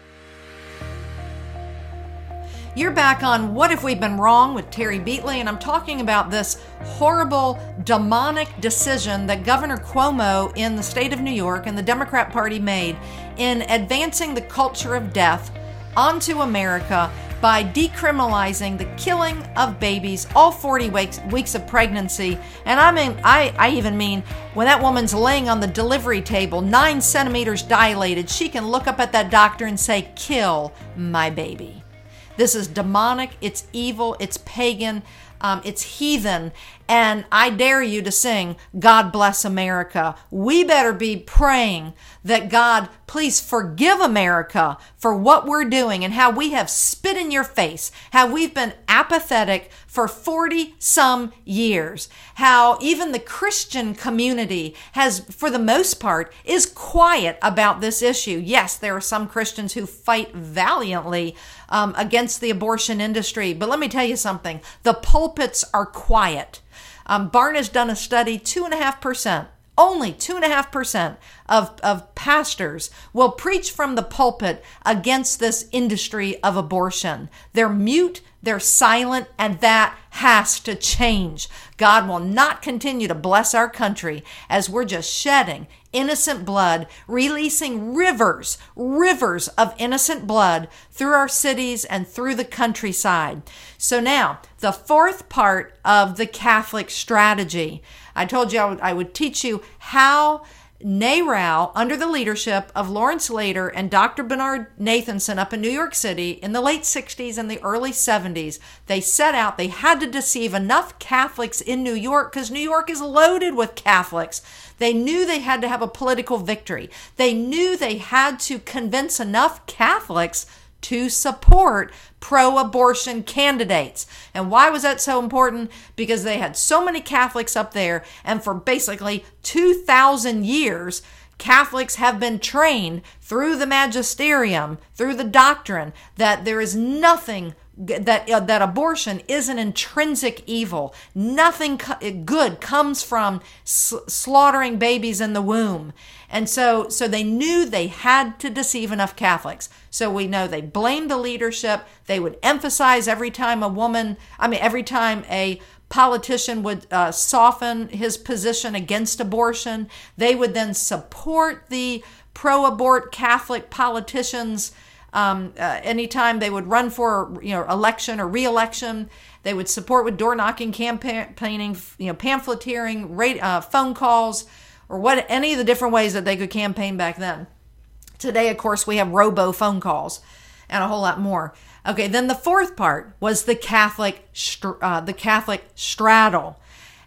You're back on What If We've Been Wrong with Terry Beatley, and I'm talking about this horrible, demonic decision that Governor Cuomo in the state of New York and the Democrat Party made in advancing the culture of death onto America by decriminalizing the killing of babies all 40 weeks, weeks of pregnancy. And I mean, I, I even mean when that woman's laying on the delivery table, nine centimeters dilated, she can look up at that doctor and say, Kill my baby. This is demonic, it's evil, it's pagan, um, it's heathen. And I dare you to sing, God bless America. We better be praying that God, please forgive America for what we're doing and how we have spit in your face, how we've been apathetic for 40 some years, how even the Christian community has, for the most part, is quiet about this issue. Yes, there are some Christians who fight valiantly um, against the abortion industry, but let me tell you something the pulpits are quiet. Um, Barna's done a study, 2.5%, only 2.5% of, of pastors will preach from the pulpit against this industry of abortion. They're mute, they're silent, and that has to change. God will not continue to bless our country as we're just shedding innocent blood, releasing rivers, rivers of innocent blood through our cities and through the countryside. So now, the fourth part of the Catholic strategy. I told you I would, I would teach you how NARAL, under the leadership of Lawrence Lader and Dr. Bernard Nathanson up in New York City in the late 60s and the early 70s, they set out, they had to deceive enough Catholics in New York because New York is loaded with Catholics. They knew they had to have a political victory. They knew they had to convince enough Catholics to support pro abortion candidates. And why was that so important? Because they had so many Catholics up there, and for basically 2,000 years, Catholics have been trained through the magisterium, through the doctrine, that there is nothing that uh, that abortion is an intrinsic evil. Nothing co- good comes from slaughtering babies in the womb. And so so they knew they had to deceive enough Catholics. So we know they blamed the leadership. They would emphasize every time a woman, I mean every time a politician would uh, soften his position against abortion, they would then support the pro-abort Catholic politicians um, uh, anytime they would run for you know election or re-election, they would support with door knocking, campaigning, you know, pamphleteering, rate, uh, phone calls, or what any of the different ways that they could campaign back then. Today, of course, we have robo phone calls and a whole lot more. Okay, then the fourth part was the Catholic uh, the Catholic straddle,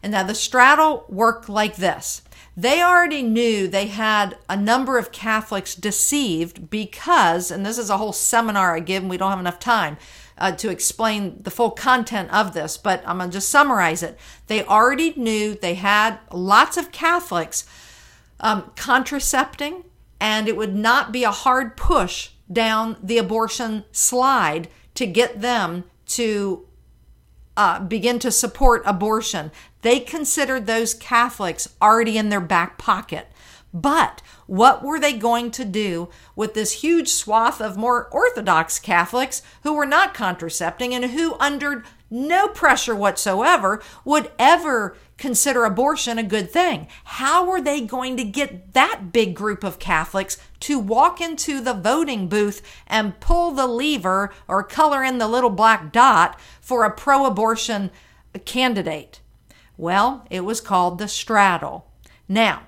and now the straddle worked like this. They already knew they had a number of Catholics deceived because, and this is a whole seminar I give, and we don't have enough time uh, to explain the full content of this, but I'm going to just summarize it. They already knew they had lots of Catholics um, contracepting, and it would not be a hard push down the abortion slide to get them to uh, begin to support abortion. They considered those Catholics already in their back pocket. But what were they going to do with this huge swath of more Orthodox Catholics who were not contracepting and who, under no pressure whatsoever, would ever consider abortion a good thing? How were they going to get that big group of Catholics to walk into the voting booth and pull the lever or color in the little black dot for a pro abortion candidate? Well, it was called the straddle. Now,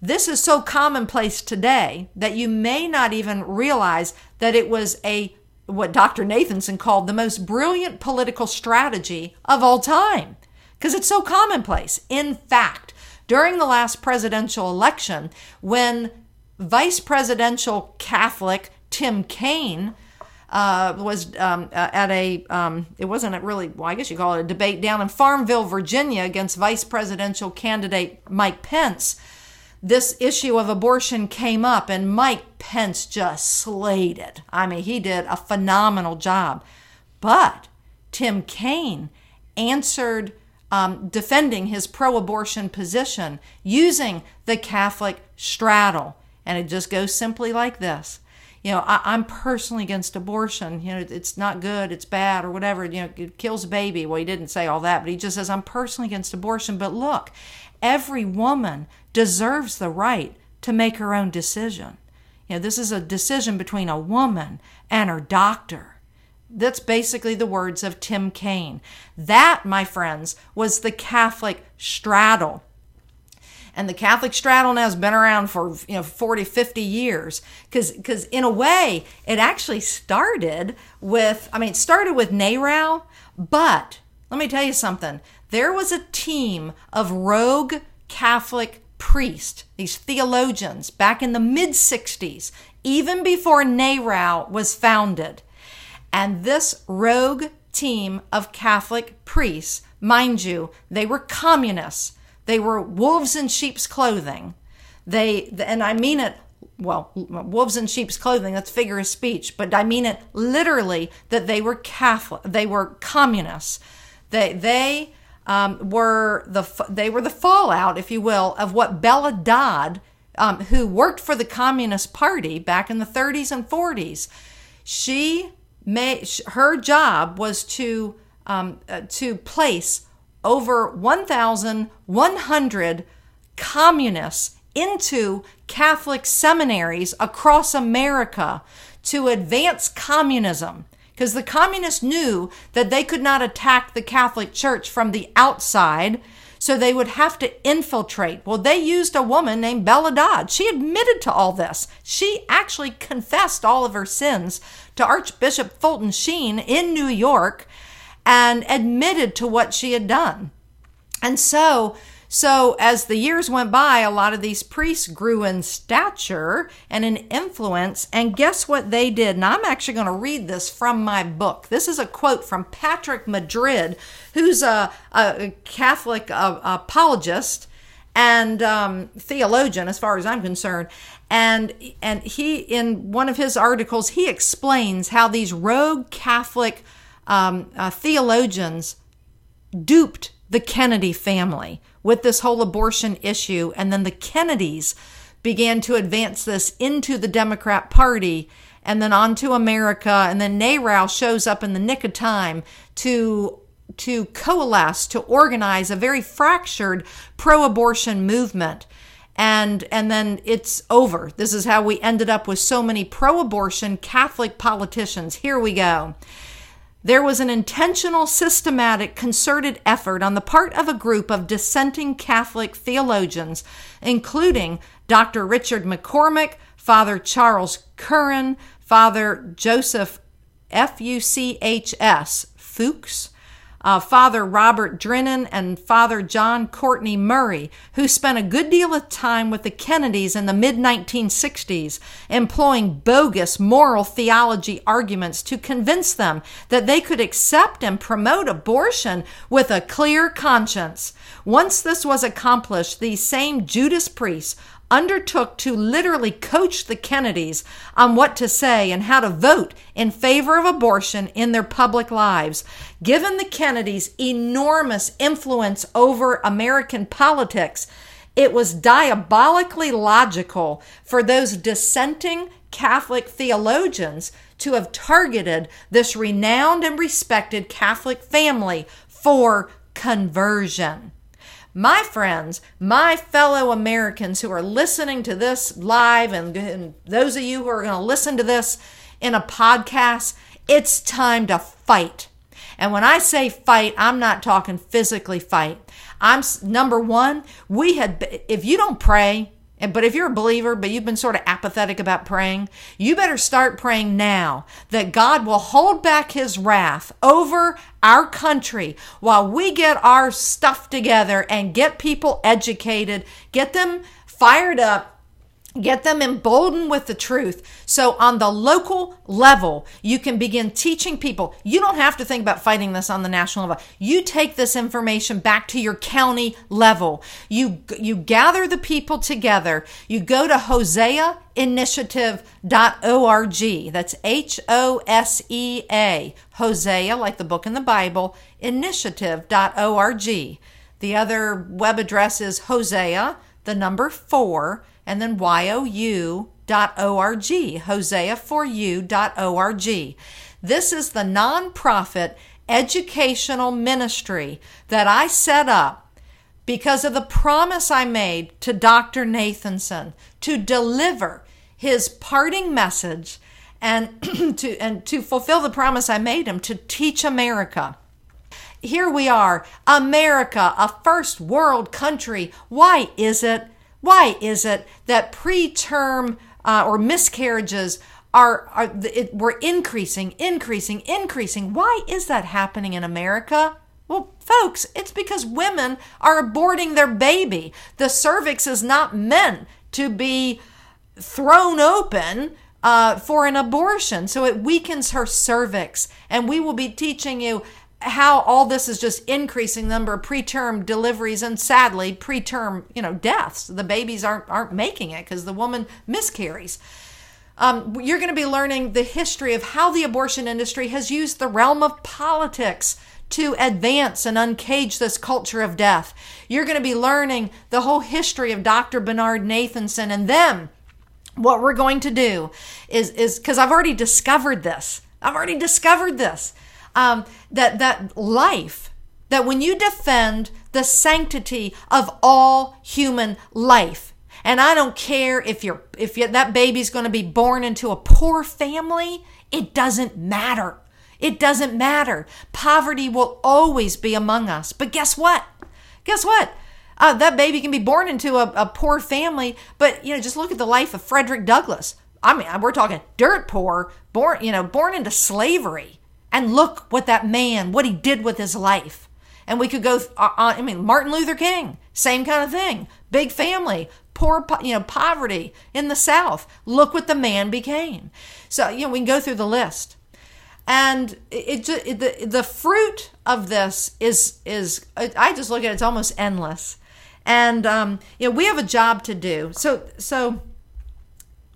this is so commonplace today that you may not even realize that it was a what Dr. Nathanson called the most brilliant political strategy of all time because it's so commonplace. In fact, during the last presidential election, when vice presidential Catholic Tim Kaine uh, was um, uh, at a, um, it wasn't a really, well, I guess you call it a debate down in Farmville, Virginia against vice presidential candidate Mike Pence. This issue of abortion came up, and Mike Pence just slayed it. I mean, he did a phenomenal job. But Tim Kaine answered um, defending his pro abortion position using the Catholic straddle. And it just goes simply like this. You know, I, am personally against abortion. You know, it's not good, it's bad, or whatever. You know, it kills a baby. Well, he didn't say all that, but he just says, I'm personally against abortion. But look, every woman deserves the right to make her own decision. You know, this is a decision between a woman and her doctor. That's basically the words of Tim Kaine. That, my friends, was the Catholic straddle. And the Catholic straddle now has been around for you know 40, 50 years. Because because in a way, it actually started with I mean, it started with NARAL, but let me tell you something. There was a team of rogue Catholic priests, these theologians, back in the mid 60s, even before NARAL was founded and this rogue team of Catholic priests, mind you, they were communists. They were wolves in sheep's clothing. They, and I mean it, well, wolves in sheep's clothing, that's figure of speech, but I mean it literally that they were Catholic, they were communists. They, they, um, were the they were the fallout, if you will, of what Bella Dodd, um, who worked for the Communist Party back in the 30s and 40s, she may, her job was to um, uh, to place over 1,100 communists into Catholic seminaries across America to advance communism. Because the communists knew that they could not attack the Catholic Church from the outside so they would have to infiltrate. Well, they used a woman named Bella Dodd. She admitted to all this. She actually confessed all of her sins to Archbishop Fulton Sheen in New York and admitted to what she had done. And so so, as the years went by, a lot of these priests grew in stature and in influence. And guess what they did? And I'm actually going to read this from my book. This is a quote from Patrick Madrid, who's a, a Catholic apologist and um, theologian, as far as I'm concerned. And and he, in one of his articles, he explains how these rogue Catholic um, uh, theologians duped the Kennedy family with this whole abortion issue. And then the Kennedys began to advance this into the Democrat Party and then onto America. And then NARAL shows up in the nick of time to to coalesce to organize a very fractured pro-abortion movement and and then it's over this is how we ended up with so many pro-abortion catholic politicians here we go there was an intentional, systematic, concerted effort on the part of a group of dissenting Catholic theologians, including Dr. Richard McCormick, Father Charles Curran, Father Joseph F U C H S Fuchs, uh, Father Robert Drinan and Father John Courtney Murray, who spent a good deal of time with the Kennedys in the mid 1960s, employing bogus moral theology arguments to convince them that they could accept and promote abortion with a clear conscience. Once this was accomplished, these same Judas priests undertook to literally coach the Kennedys on what to say and how to vote in favor of abortion in their public lives. Given the Kennedys' enormous influence over American politics, it was diabolically logical for those dissenting Catholic theologians to have targeted this renowned and respected Catholic family for conversion. My friends, my fellow Americans who are listening to this live, and, and those of you who are going to listen to this in a podcast, it's time to fight. And when I say fight, I'm not talking physically fight. I'm number one, we had, if you don't pray, but if you're a believer, but you've been sort of apathetic about praying, you better start praying now that God will hold back his wrath over our country while we get our stuff together and get people educated, get them fired up Get them emboldened with the truth. So, on the local level, you can begin teaching people. You don't have to think about fighting this on the national level. You take this information back to your county level. You, you gather the people together. You go to HoseaInitiative.org. That's H O S E A. Hosea, like the book in the Bible, initiative.org. The other web address is Hosea, the number four and then you.org, hosea4u.org. This is the nonprofit educational ministry that I set up because of the promise I made to Dr. Nathanson to deliver his parting message and <clears throat> to and to fulfill the promise I made him to teach America. Here we are, America, a first world country. Why is it why is it that preterm uh, or miscarriages are, are it, we're increasing, increasing, increasing? Why is that happening in America? Well, folks, it's because women are aborting their baby. The cervix is not meant to be thrown open uh, for an abortion. So it weakens her cervix. And we will be teaching you how all this is just increasing the number of preterm deliveries and sadly preterm you know deaths the babies aren't aren't making it because the woman miscarries um, you're going to be learning the history of how the abortion industry has used the realm of politics to advance and uncage this culture of death. You're going to be learning the whole history of Dr. Bernard Nathanson and them. what we're going to do is is because I've already discovered this. I've already discovered this um, that that life that when you defend the sanctity of all human life and i don't care if you're if you, that baby's going to be born into a poor family it doesn't matter. It doesn't matter. Poverty will always be among us. But guess what? Guess what? Uh, that baby can be born into a, a poor family but you know just look at the life of frederick douglass. I mean we're talking dirt poor born you know born into slavery and look what that man, what he did with his life. And we could go, uh, uh, I mean, Martin Luther King, same kind of thing. Big family, poor, you know, poverty in the South. Look what the man became. So, you know, we can go through the list. And it, it, it the, the fruit of this is, is, I just look at it, it's almost endless. And, um, you know, we have a job to do. So, so,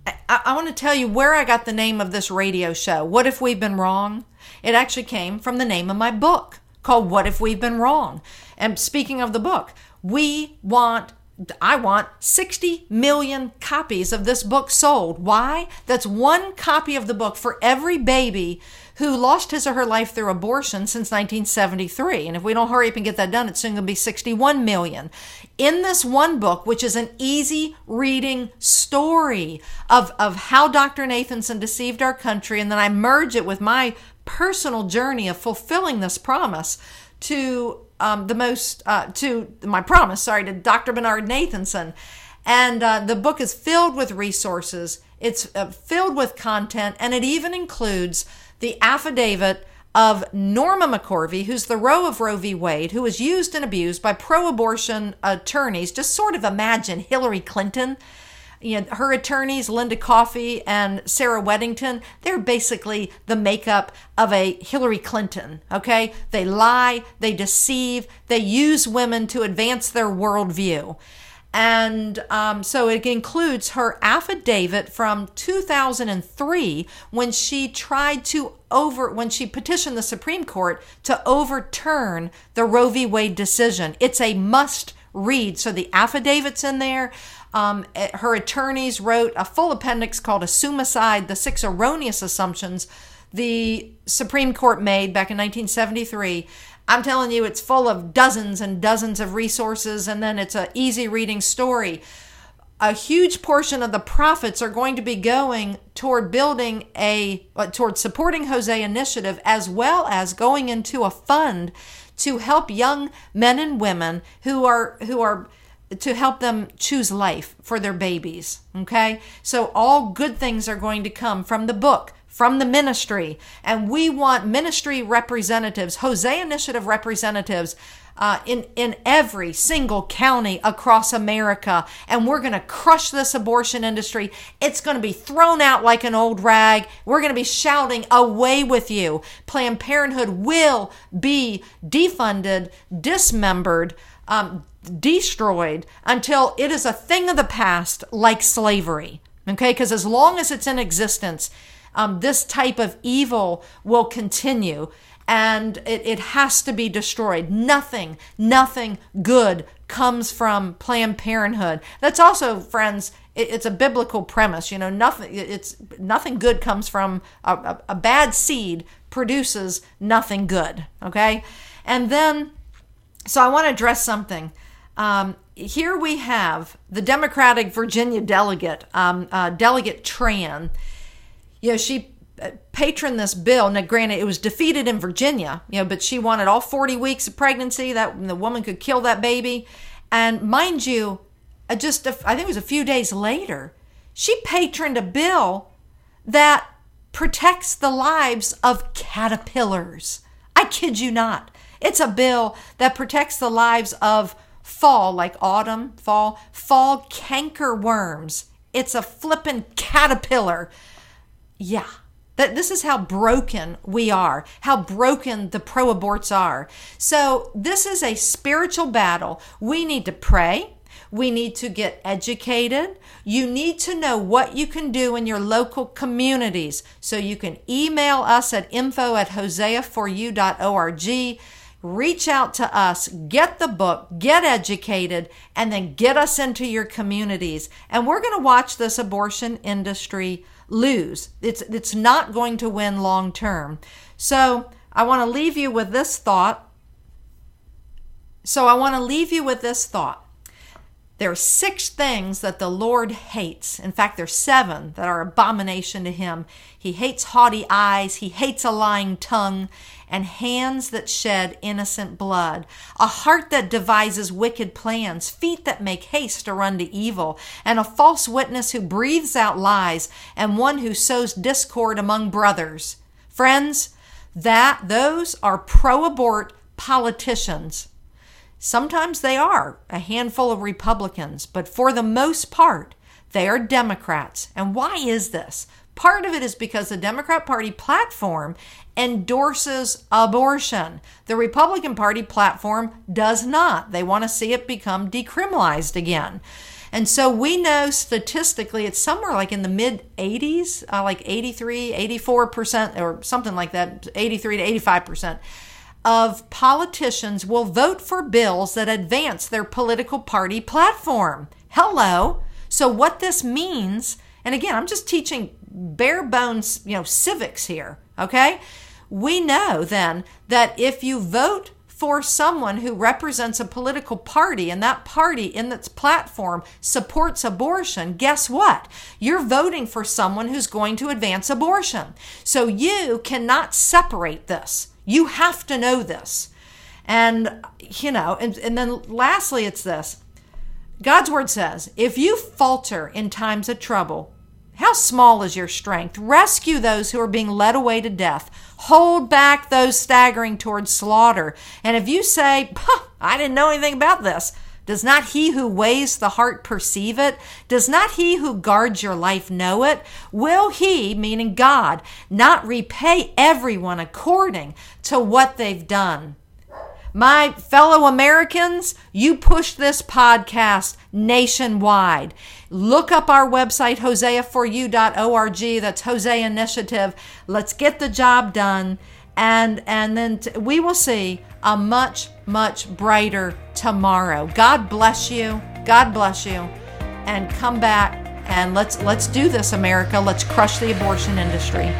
I, I want to tell you where I got the name of this radio show. What if we've been wrong? It actually came from the name of my book called What If We've Been Wrong? And speaking of the book, we want I want 60 million copies of this book sold. Why? That's one copy of the book for every baby who lost his or her life through abortion since 1973. And if we don't hurry up and get that done, it's soon going to be 61 million. In this one book, which is an easy reading story of, of how Dr. Nathanson deceived our country, and then I merge it with my personal journey of fulfilling this promise to um, the most uh, to my promise sorry to dr bernard nathanson and uh, the book is filled with resources it's uh, filled with content and it even includes the affidavit of Norma McCorvey, who's the Roe of Roe v. Wade, who was used and abused by pro abortion attorneys. Just sort of imagine Hillary Clinton you know, her attorneys, Linda Coffey and Sarah Weddington, they're basically the makeup of a Hillary Clinton. Okay. They lie, they deceive, they use women to advance their worldview. And um, so it includes her affidavit from 2003 when she tried to over, when she petitioned the Supreme Court to overturn the Roe v. Wade decision. It's a must read. So the affidavit's in there. Um, eh, her attorneys wrote a full appendix called Assumicide The Six Erroneous Assumptions the Supreme Court made back in 1973. I'm telling you, it's full of dozens and dozens of resources, and then it's an easy reading story. A huge portion of the profits are going to be going toward building a, uh, toward supporting Hosea Initiative, as well as going into a fund to help young men and women who are, who are, to help them choose life for their babies. Okay? So all good things are going to come from the book, from the ministry. And we want ministry representatives, Hosea Initiative representatives, uh, in in every single county across America, and we're going to crush this abortion industry. It's going to be thrown out like an old rag. We're going to be shouting, "Away with you!" Planned Parenthood will be defunded, dismembered. Um, destroyed until it is a thing of the past like slavery. Okay, because as long as it's in existence, um, this type of evil will continue and it, it has to be destroyed. Nothing, nothing good comes from Planned Parenthood. That's also, friends, it, it's a biblical premise. You know, nothing. It's nothing good comes from a, a, a bad seed produces nothing good. Okay, and then, so I want to address something. Um, here we have the Democratic Virginia delegate, um, uh, Delegate Tran. You know, she patron this bill. Now, granted, it was defeated in Virginia, you know, but she wanted all 40 weeks of pregnancy. That the woman could kill that baby, and mind you, uh, just a, I think it was a few days later, she patroned a bill that protects the lives of caterpillars. I kid you not. It's a bill that protects the lives of fall, like autumn, fall, fall canker worms. It's a flippin' caterpillar. Yeah, that this is how broken we are, how broken the pro aborts are. So, this is a spiritual battle. We need to pray. We need to get educated. You need to know what you can do in your local communities. So you can email us at info at hoseaforyou.org. Reach out to us, get the book, get educated, and then get us into your communities. And we're going to watch this abortion industry lose. It's it's not going to win long term. So, I want to leave you with this thought. So, I want to leave you with this thought. There are six things that the Lord hates. In fact, there's seven that are abomination to him. He hates haughty eyes, he hates a lying tongue, and hands that shed innocent blood, a heart that devises wicked plans, feet that make haste to run to evil, and a false witness who breathes out lies, and one who sows discord among brothers. Friends, that those are pro-abort politicians. Sometimes they are a handful of Republicans, but for the most part, they are Democrats. And why is this? Part of it is because the Democrat Party platform endorses abortion. The Republican Party platform does not. They want to see it become decriminalized again. And so we know statistically it's somewhere like in the mid 80s, uh, like 83, 84%, or something like that, 83 to 85% of politicians will vote for bills that advance their political party platform. Hello. So what this means, and again, I'm just teaching bare bones, you know, civics here, okay? We know then that if you vote for someone who represents a political party and that party in its platform supports abortion, guess what? You're voting for someone who's going to advance abortion. So you cannot separate this. You have to know this. And, you know, and, and then lastly, it's this God's word says, if you falter in times of trouble, how small is your strength? Rescue those who are being led away to death. Hold back those staggering towards slaughter. And if you say, I didn't know anything about this, does not he who weighs the heart perceive it? Does not he who guards your life know it? Will he, meaning God, not repay everyone according to what they've done? My fellow Americans, you push this podcast nationwide. Look up our website, hoseaforyou.org. That's Hosea Initiative. Let's get the job done. And, and then t- we will see a much, much brighter tomorrow. God bless you. God bless you. And come back and let's let's do this, America. Let's crush the abortion industry.